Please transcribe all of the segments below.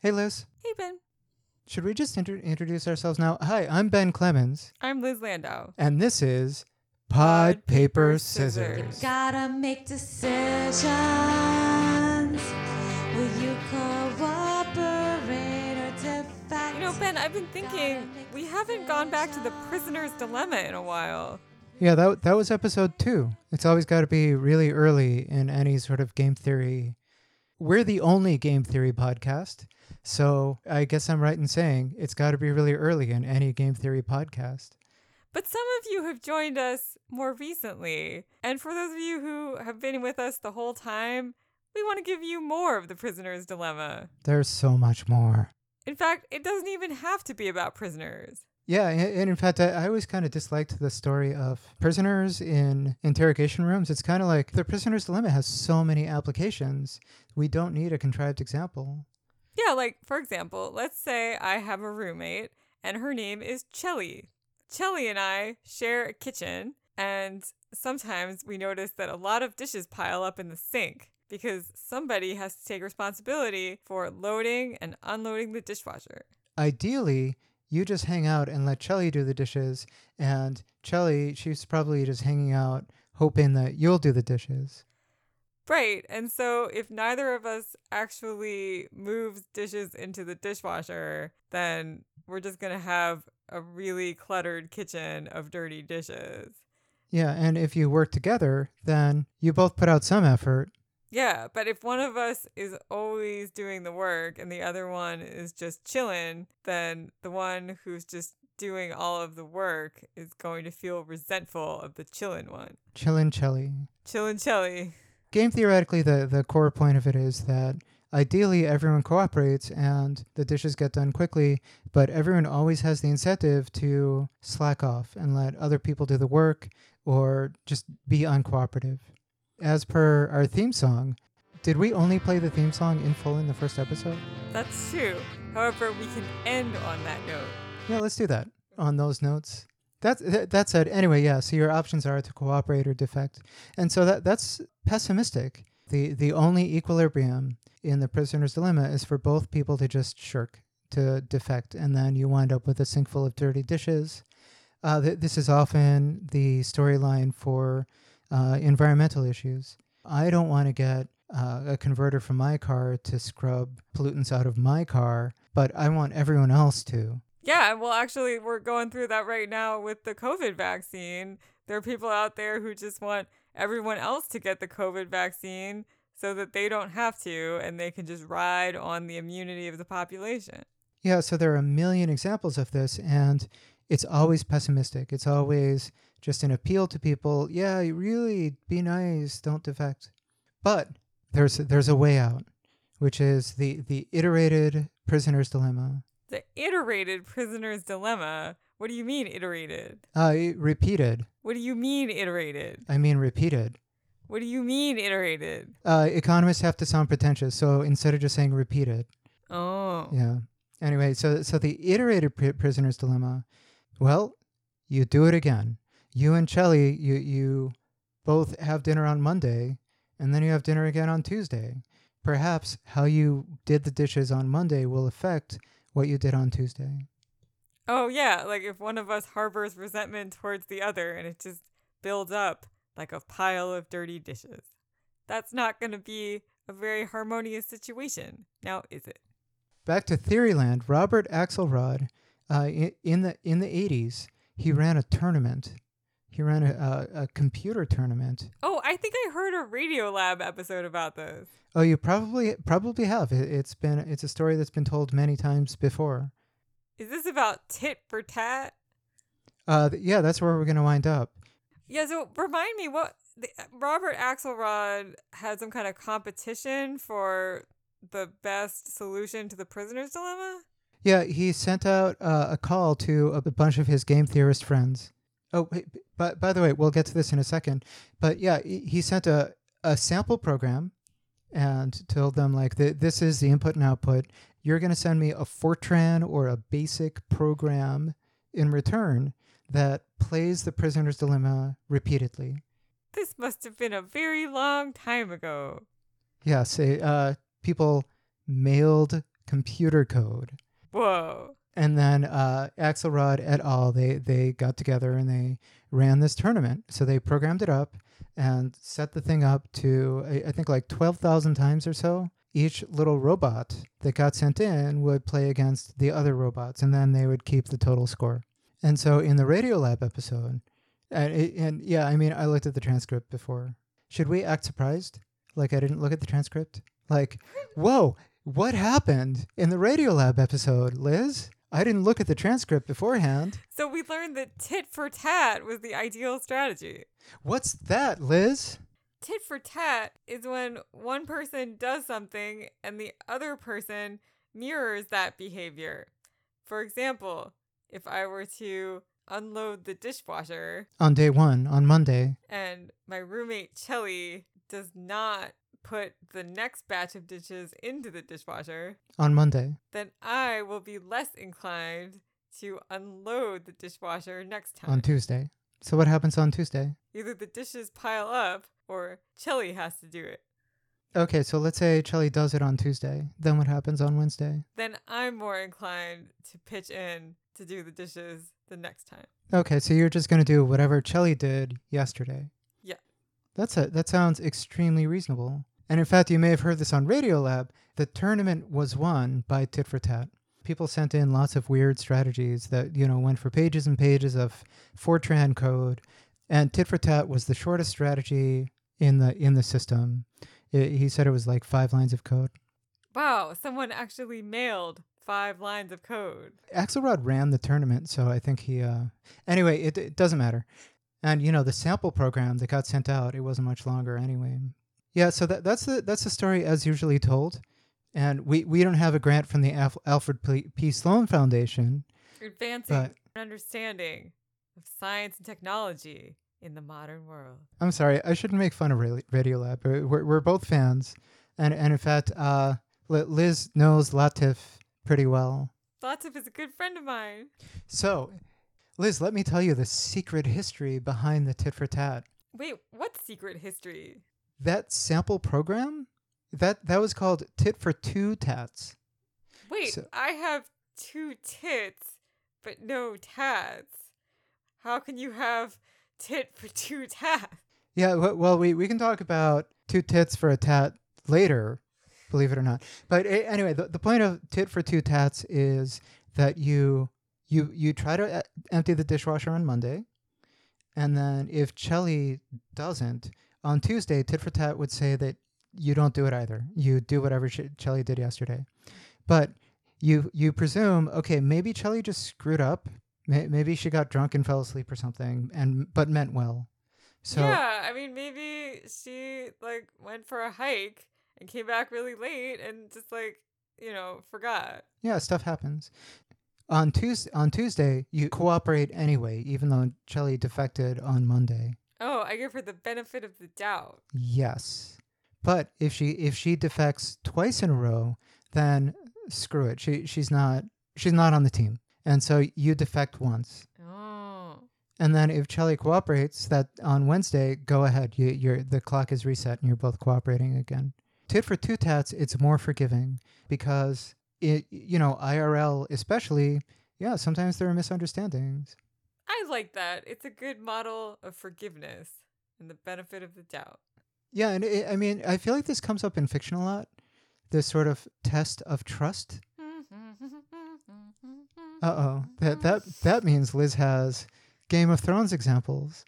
Hey, Liz. Hey, Ben. Should we just inter- introduce ourselves now? Hi, I'm Ben Clemens, I'm Liz Landau. and this is Pod, Paper, Scissors. Gotta make decisions. Will you cooperate or defect? You know, Ben, I've been thinking we haven't gone back to the prisoner's dilemma in a while. Yeah, that, that was episode two. It's always got to be really early in any sort of game theory. We're the only game theory podcast, so I guess I'm right in saying it's got to be really early in any game theory podcast. But some of you have joined us more recently. And for those of you who have been with us the whole time, we want to give you more of the prisoner's dilemma. There's so much more. In fact, it doesn't even have to be about prisoners. Yeah, and in fact, I, I always kind of disliked the story of prisoners in interrogation rooms. It's kind of like the prisoner's dilemma has so many applications. We don't need a contrived example. Yeah, like, for example, let's say I have a roommate and her name is Chelly. Chelly and I share a kitchen, and sometimes we notice that a lot of dishes pile up in the sink because somebody has to take responsibility for loading and unloading the dishwasher. Ideally, you just hang out and let Chelly do the dishes, and Chelly, she's probably just hanging out hoping that you'll do the dishes. Right. And so if neither of us actually moves dishes into the dishwasher, then we're just going to have a really cluttered kitchen of dirty dishes. Yeah, and if you work together, then you both put out some effort. Yeah, but if one of us is always doing the work and the other one is just chilling, then the one who's just doing all of the work is going to feel resentful of the chillin' one. Chillin' Chelly. Chillin' Chelly. game theoretically the, the core point of it is that ideally everyone cooperates and the dishes get done quickly but everyone always has the incentive to slack off and let other people do the work or just be uncooperative as per our theme song. Did we only play the theme song in full in the first episode? That's true. However, we can end on that note. yeah let's do that on those notes. That's th- that said anyway yeah so your options are to cooperate or defect. And so that that's pessimistic. The the only equilibrium in the prisoner's dilemma is for both people to just shirk to defect and then you wind up with a sink full of dirty dishes. Uh, th- this is often the storyline for uh, environmental issues i don't want to get uh, a converter from my car to scrub pollutants out of my car but i want everyone else to Yeah, well, actually, we're going through that right now with the COVID vaccine. There are people out there who just want everyone else to get the COVID vaccine so that they don't have to and they can just ride on the immunity of the population. Yeah, so there are a million examples of this, and it's always pessimistic. It's always just an appeal to people. Yeah, really be nice, don't defect. But there's there's a way out, which is the the iterated prisoner's dilemma. The iterated prisoner's dilemma. What do you mean iterated? Uh, repeated. What do you mean iterated? I mean repeated. What do you mean iterated? Uh, economists have to sound pretentious, so instead of just saying repeated, Oh. Yeah. Anyway, so so the iterated pri- prisoner's dilemma. Well, you do it again. You and Chelly, you you both have dinner on Monday, and then you have dinner again on Tuesday. Perhaps how you did the dishes on Monday will affect what you did on Tuesday. Oh, yeah. Like if one of us harbors resentment towards the other and it just builds up like a pile of dirty dishes. That's not going to be a very harmonious situation. Now, is it? Back to Theoryland, Robert Axelrod, uh, in, in the in the eighties, he ran a tournament. He ran a, a, a computer tournament Oh, I think I heard a Radiolab episode about this. Oh, you probably probably have. It, it's been it's a story that's been told many times before. Is this about tit for tat? Uh, th- yeah, that's where we're gonna wind up. Yeah, so remind me what the, Robert Axelrod had some kind of competition for the best solution to the prisoner's dilemma? Yeah, he sent out uh, a call to a bunch of his game theorist friends. Oh, wait, b- by, the way, we'll get to this in a second. But yeah, he sent a, a sample program and told them like th- this is the input and output. You're gonna send me a Fortran or a basic program in return that plays the prisoner's dilemma repeatedly. This must have been a very long time ago. Yes, eh, uh, people mailed computer code. Whoa. And then uh, Axelrod et al. They they got together and they ran this tournament. So they programmed it up and set the thing up to I, think like twelve thousand times or so. Each little robot that got sent in would play against the other robots, and then they would keep the total score. And so in the Radiolab episode, and, and yeah, I mean, I looked at the transcript before. Should we act surprised? Like I didn't look at the transcript? Like, whoa, what happened in the Radiolab episode, Liz? I didn't look at the transcript beforehand. So we learned that tit for tat was the ideal strategy. What's that, Liz? Tit for tat is when one person does something and the other person mirrors that behavior. For example, if I were to unload the dishwasher On day one, on Monday. and my roommate Chelly does not put the next batch of dishes into the dishwasher, On Monday. then I will be less inclined to unload the dishwasher next time. On Tuesday. So what happens on Tuesday? Either the dishes pile up or Chelly has to do it. Okay, so let's say Chelly does it on Tuesday. Then what happens on Wednesday? Then I'm more inclined to pitch in to do the dishes the next time. Okay, so you're just gonna do whatever Chelly did yesterday. Yeah. That's a that sounds extremely reasonable. And in fact, you may have heard this on Radiolab. The tournament was won by Tit for Tat. People sent in lots of weird strategies that you know went for pages and pages of Fortran code, and Tit for Tat was the shortest strategy in the in the system. It, he said it was like five lines of code. Wow, someone actually mailed five lines of code. Axelrod ran the tournament, so I think he. Uh, anyway, it, it doesn't matter. And you know the sample program that got sent out, it wasn't much longer anyway. Yeah, so that, that's the that's the story as usually told, and we, we don't have a grant from the Alf- Alfred P. P. Sloan Foundation. Advancing But- an understanding of science and technology in the modern world. I'm sorry, I shouldn't make fun of Ra- Radiolab. We're, we're, we're both fans, and and in fact, uh, Liz knows Latif pretty well. Latif is a good friend of mine. So, Liz, let me tell you the secret history behind the tit for tat. Wait, what secret history? That sample program that that was called tit for two tats Wait, So- I have two tits, but no tats. How can you have tit for two tats? yeah well we, we can talk about two tits for a tat later believe it or not but anyway the, the point of tit for two tats is that you you you try to e- empty the dishwasher on monday and then if Chelly doesn't on tuesday tit for tat would say that you don't do it either you do whatever Ch- Chelly did yesterday but you you presume okay maybe Chelly just screwed up May- maybe she got drunk and fell asleep or something and but meant well so yeah, I mean, maybe she like went for a hike and came back really late and just like you know forgot. Yeah, stuff happens. On Tuesday, on Tuesday, you cooperate anyway, even though Chelly defected on Monday. Oh, I give her the benefit of the doubt. Yes, but if she if she defects twice in a row, then screw it. She she's not she's not on the team, and so you defect once. Oh, And then if Chelly cooperates, that on Wednesday, go ahead. You, you're the clock is reset, and you're both cooperating again. Tit for two tats, it's more forgiving because it, you know, IRL especially. Yeah, sometimes there are misunderstandings. Like that. It's a good model of forgiveness and the benefit of the doubt. Yeah, and it, I mean, I feel like this comes up in fiction a lot. This sort of test of trust. Uh oh, that that that means Liz has Game of Thrones examples.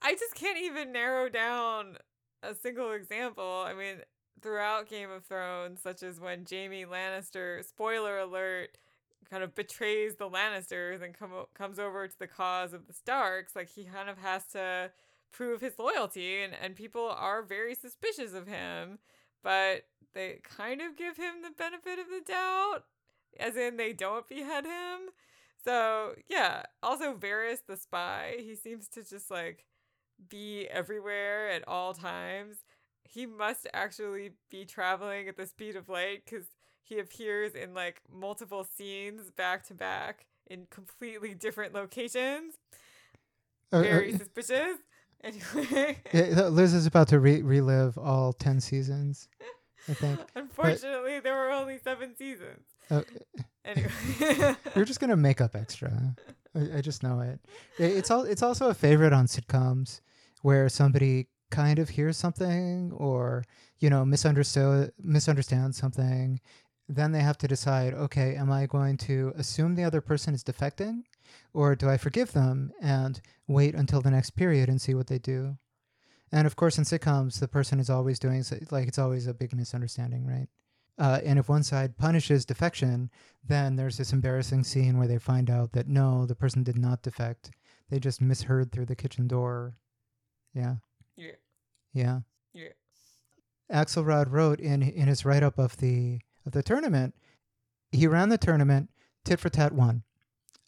I just can't even narrow down a single example. I mean, throughout Game of Thrones, such as when Jaime Lannister, spoiler alert, kind of betrays the Lannisters and come comes over to the cause of the Starks, like he kind of has to prove his loyalty, and, and people are very suspicious of him, but they kind of give him the benefit of the doubt, as in they don't behead him. So, yeah, also Varys the spy, he seems to just like be everywhere at all times. He must actually be traveling at the speed of light because he appears in like multiple scenes back to back in completely different locations. Uh, uh, Very suspicious. Anyway, yeah, Liz is about to re- relive all ten seasons. I think. Unfortunately, there were only seven seasons. Uh, Anyway. You're just gonna make up extra. I, I just know it. It's all. It's also a favorite on sitcoms where somebody kind of hears something or you know misunderstood misunderstands something. Then they have to decide. Okay, am I going to assume the other person is defecting, or do I forgive them and wait until the next period and see what they do? And of course, in sitcoms, the person is always doing like it's always a big misunderstanding, right? Uh, and if one side punishes defection, then there's this embarrassing scene where they find out that no, the person did not defect. They just misheard through the kitchen door. Yeah, yeah. yeah. Yeah. Axelrod wrote in in his write up of the of the tournament, he ran the tournament tit for tat won.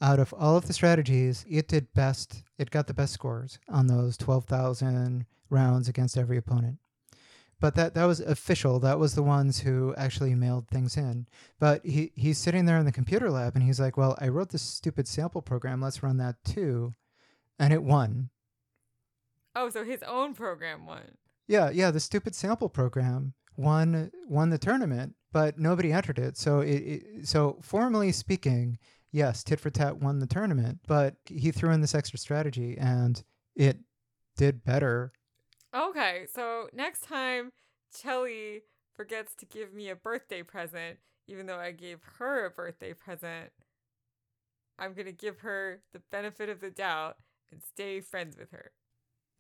Out of all of the strategies, it did best. It got the best scores on those twelve thousand rounds against every opponent. But that that was official. That was the ones who actually mailed things in. But he he's sitting there in the computer lab and he's like, "Well, I wrote this stupid sample program. Let's run that too," and it won. Oh, so his own program won. Yeah, yeah, the stupid sample program won won the tournament, but nobody entered it. So it, it so formally speaking, yes, tit for tat won the tournament, but he threw in this extra strategy and it did better. Okay, so next time Chelly forgets to give me a birthday present, even though I gave her a birthday present, I'm going to give her the benefit of the doubt and stay friends with her.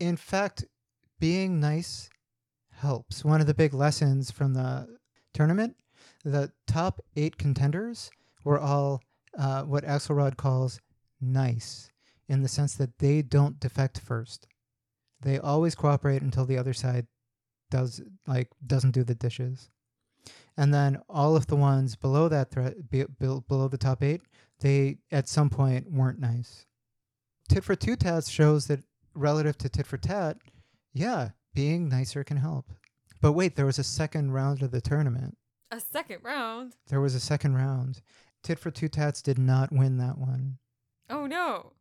In fact, being nice helps. One of the big lessons from the tournament, the top eight contenders were all uh, what Axelrod calls nice, in the sense that they don't defect first. They always cooperate until the other side does like doesn't do the dishes, and then all of the ones below that threat, be, be, below the top eight, they at some point weren't nice. Tit for two tats shows that relative to tit for tat, yeah, being nicer can help. But wait, there was a second round of the tournament. A second round? There was a second round. Tit for two tats did not win that one. Oh no.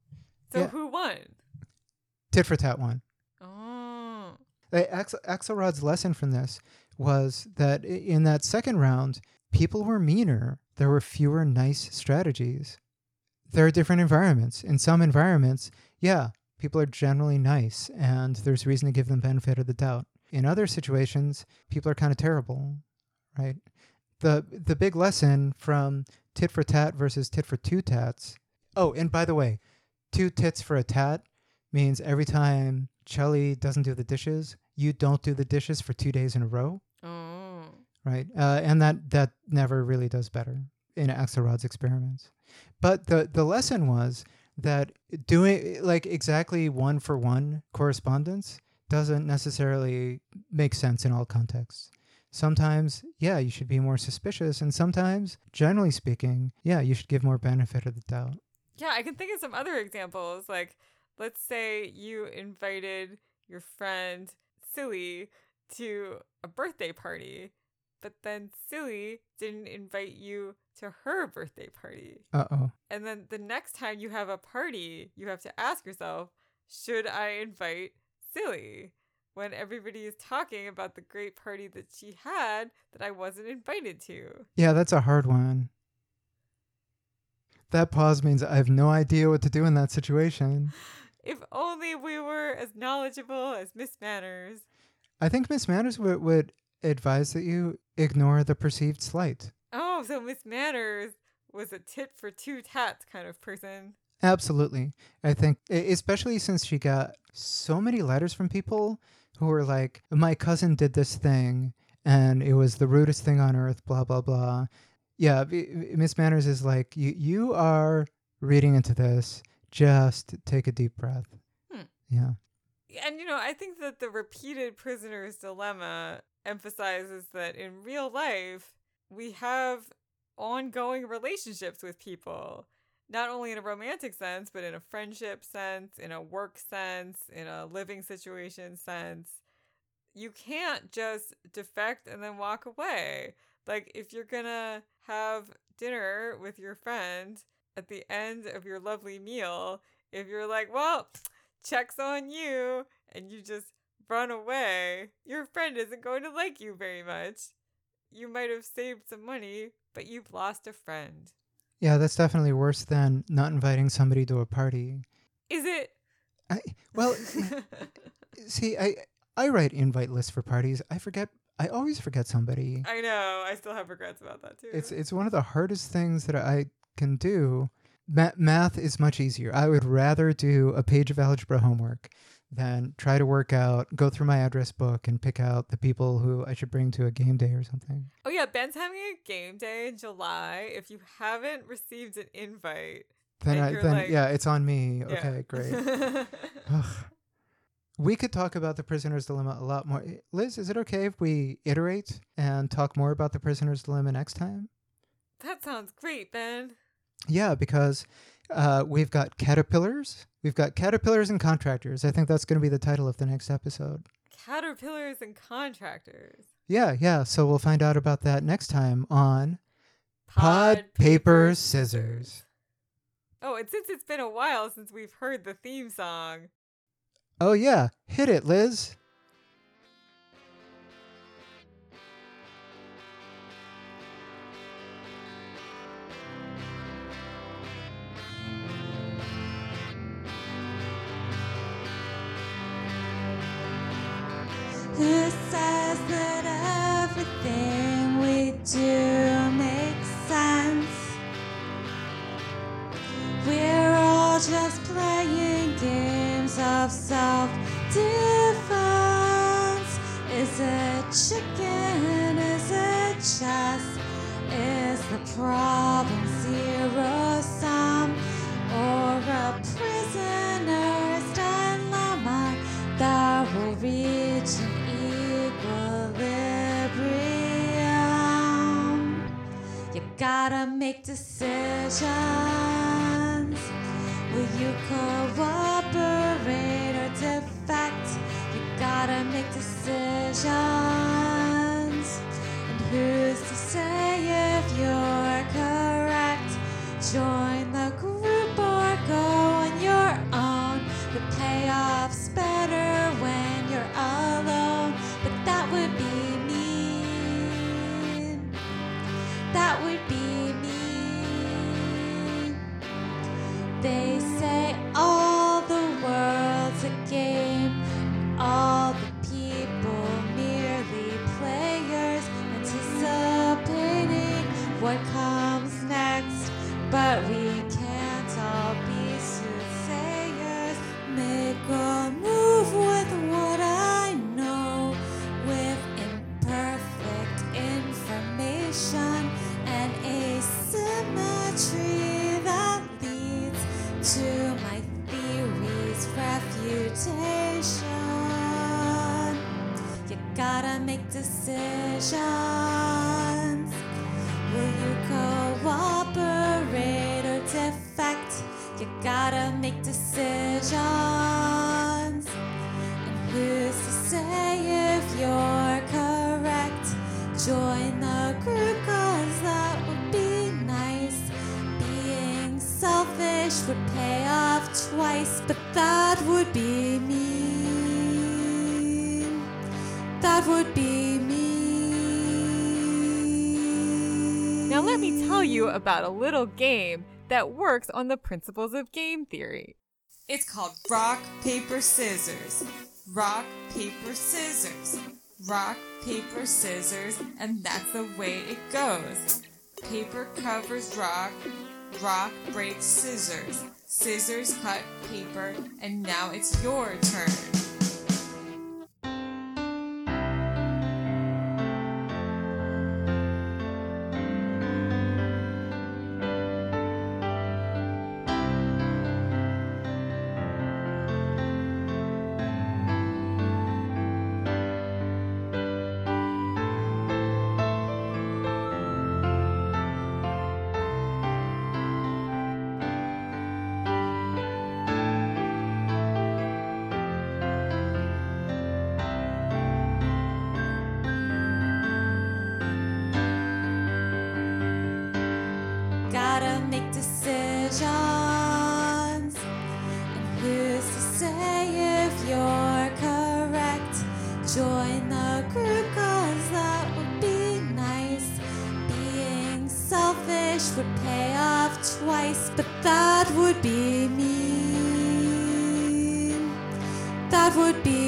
So Yeah. who won? Tit for tat won. Oh. Axel, Axelrod's lesson from this was that in that second round, people were meaner. There were fewer nice strategies. There are different environments. In some environments, yeah, people are generally nice, and there's reason to give them benefit of the doubt. In other situations, people are kind of terrible, right? The the big lesson from tit for tat versus tit for two tats. Oh, and by the way, two tits for a tat means every time Chelly doesn't do the dishes, you don't do the dishes for two days in a row, Oh. right? Uh, and that that never really does better in Axelrod's experiments. But the the lesson was that doing like exactly one for one correspondence doesn't necessarily make sense in all contexts. Sometimes, yeah, you should be more suspicious, and sometimes, generally speaking, yeah, you should give more benefit of the doubt. Yeah, I can think of some other examples. Like, let's say you invited your friend Silly to a birthday party, but then Silly didn't invite you to her birthday party. Uh oh. And then the next time you have a party, you have to ask yourself, should I invite Silly? When everybody is talking about the great party that she had that I wasn't invited to. Yeah, that's a hard one. That pause means I have no idea what to do in that situation. If only we were as knowledgeable as Miss Manners. I think Miss Manners would, would advise that you ignore the perceived slight. Oh, so Miss Manners was a tit for two tats kind of person. Absolutely. I think, especially since she got so many letters from people who were like, my cousin did this thing and it was the rudest thing on earth, blah, blah, blah. Yeah, Miss Manners is like, you, you are reading into this. Just take a deep breath. Hmm. Yeah. And you know, I think that the repeated prisoner's dilemma emphasizes that in real life, we have ongoing relationships with people. Not only in a romantic sense, but in a friendship sense, in a work sense, in a living situation sense. You can't just defect and then walk away. Like, if you're gonna have dinner with your friend at the end of your lovely meal, if you're like, well, checks on you and you just run away, your friend isn't going to like you very much. you might have saved some money, but you've lost a friend. Yeah, that's definitely worse than not inviting somebody to a party. Is it? I, well, see, I I write invite lists for parties. I forget. I always forget somebody. I know. I still have regrets about that too. It's it's one of the hardest things that I can do. Ma- math is much easier. I would rather do a page of algebra homework than try to work out, go through my address book, and pick out the people who I should bring to a game day or something. oh yeah, Ben's having a game day in July. If you haven't received an invite, Then I then like- yeah, it's on me. yeah. Okay, great. We could talk about the prisoner's dilemma a lot more. Eh, Liz, is it okay if we iterate and talk more about the prisoner's dilemma next time? that sounds great, Ben. Yeah, because uh, we've got caterpillars, we've got caterpillars and contractors. I think that's going to be the title of the next episode. Caterpillars and contractors. Yeah, yeah. So we'll find out about that next time on Pod, Paper, Scissors. Oh, and since it's been a while since we've heard the theme song, Oh, yeah. Hit it, Liz. Says that gotta would pay off twice, but that would be me. That would be me. now let me tell you about a little game that works on the principles of game theory. It's called Rock, Paper, Scissors. Rock, Paper, Scissors. Rock, Paper, Scissors, and that's the way it goes. Paper covers rock, rock breaks scissors. Scissors cut paper, and now it's your turn. But that would be mean. That would be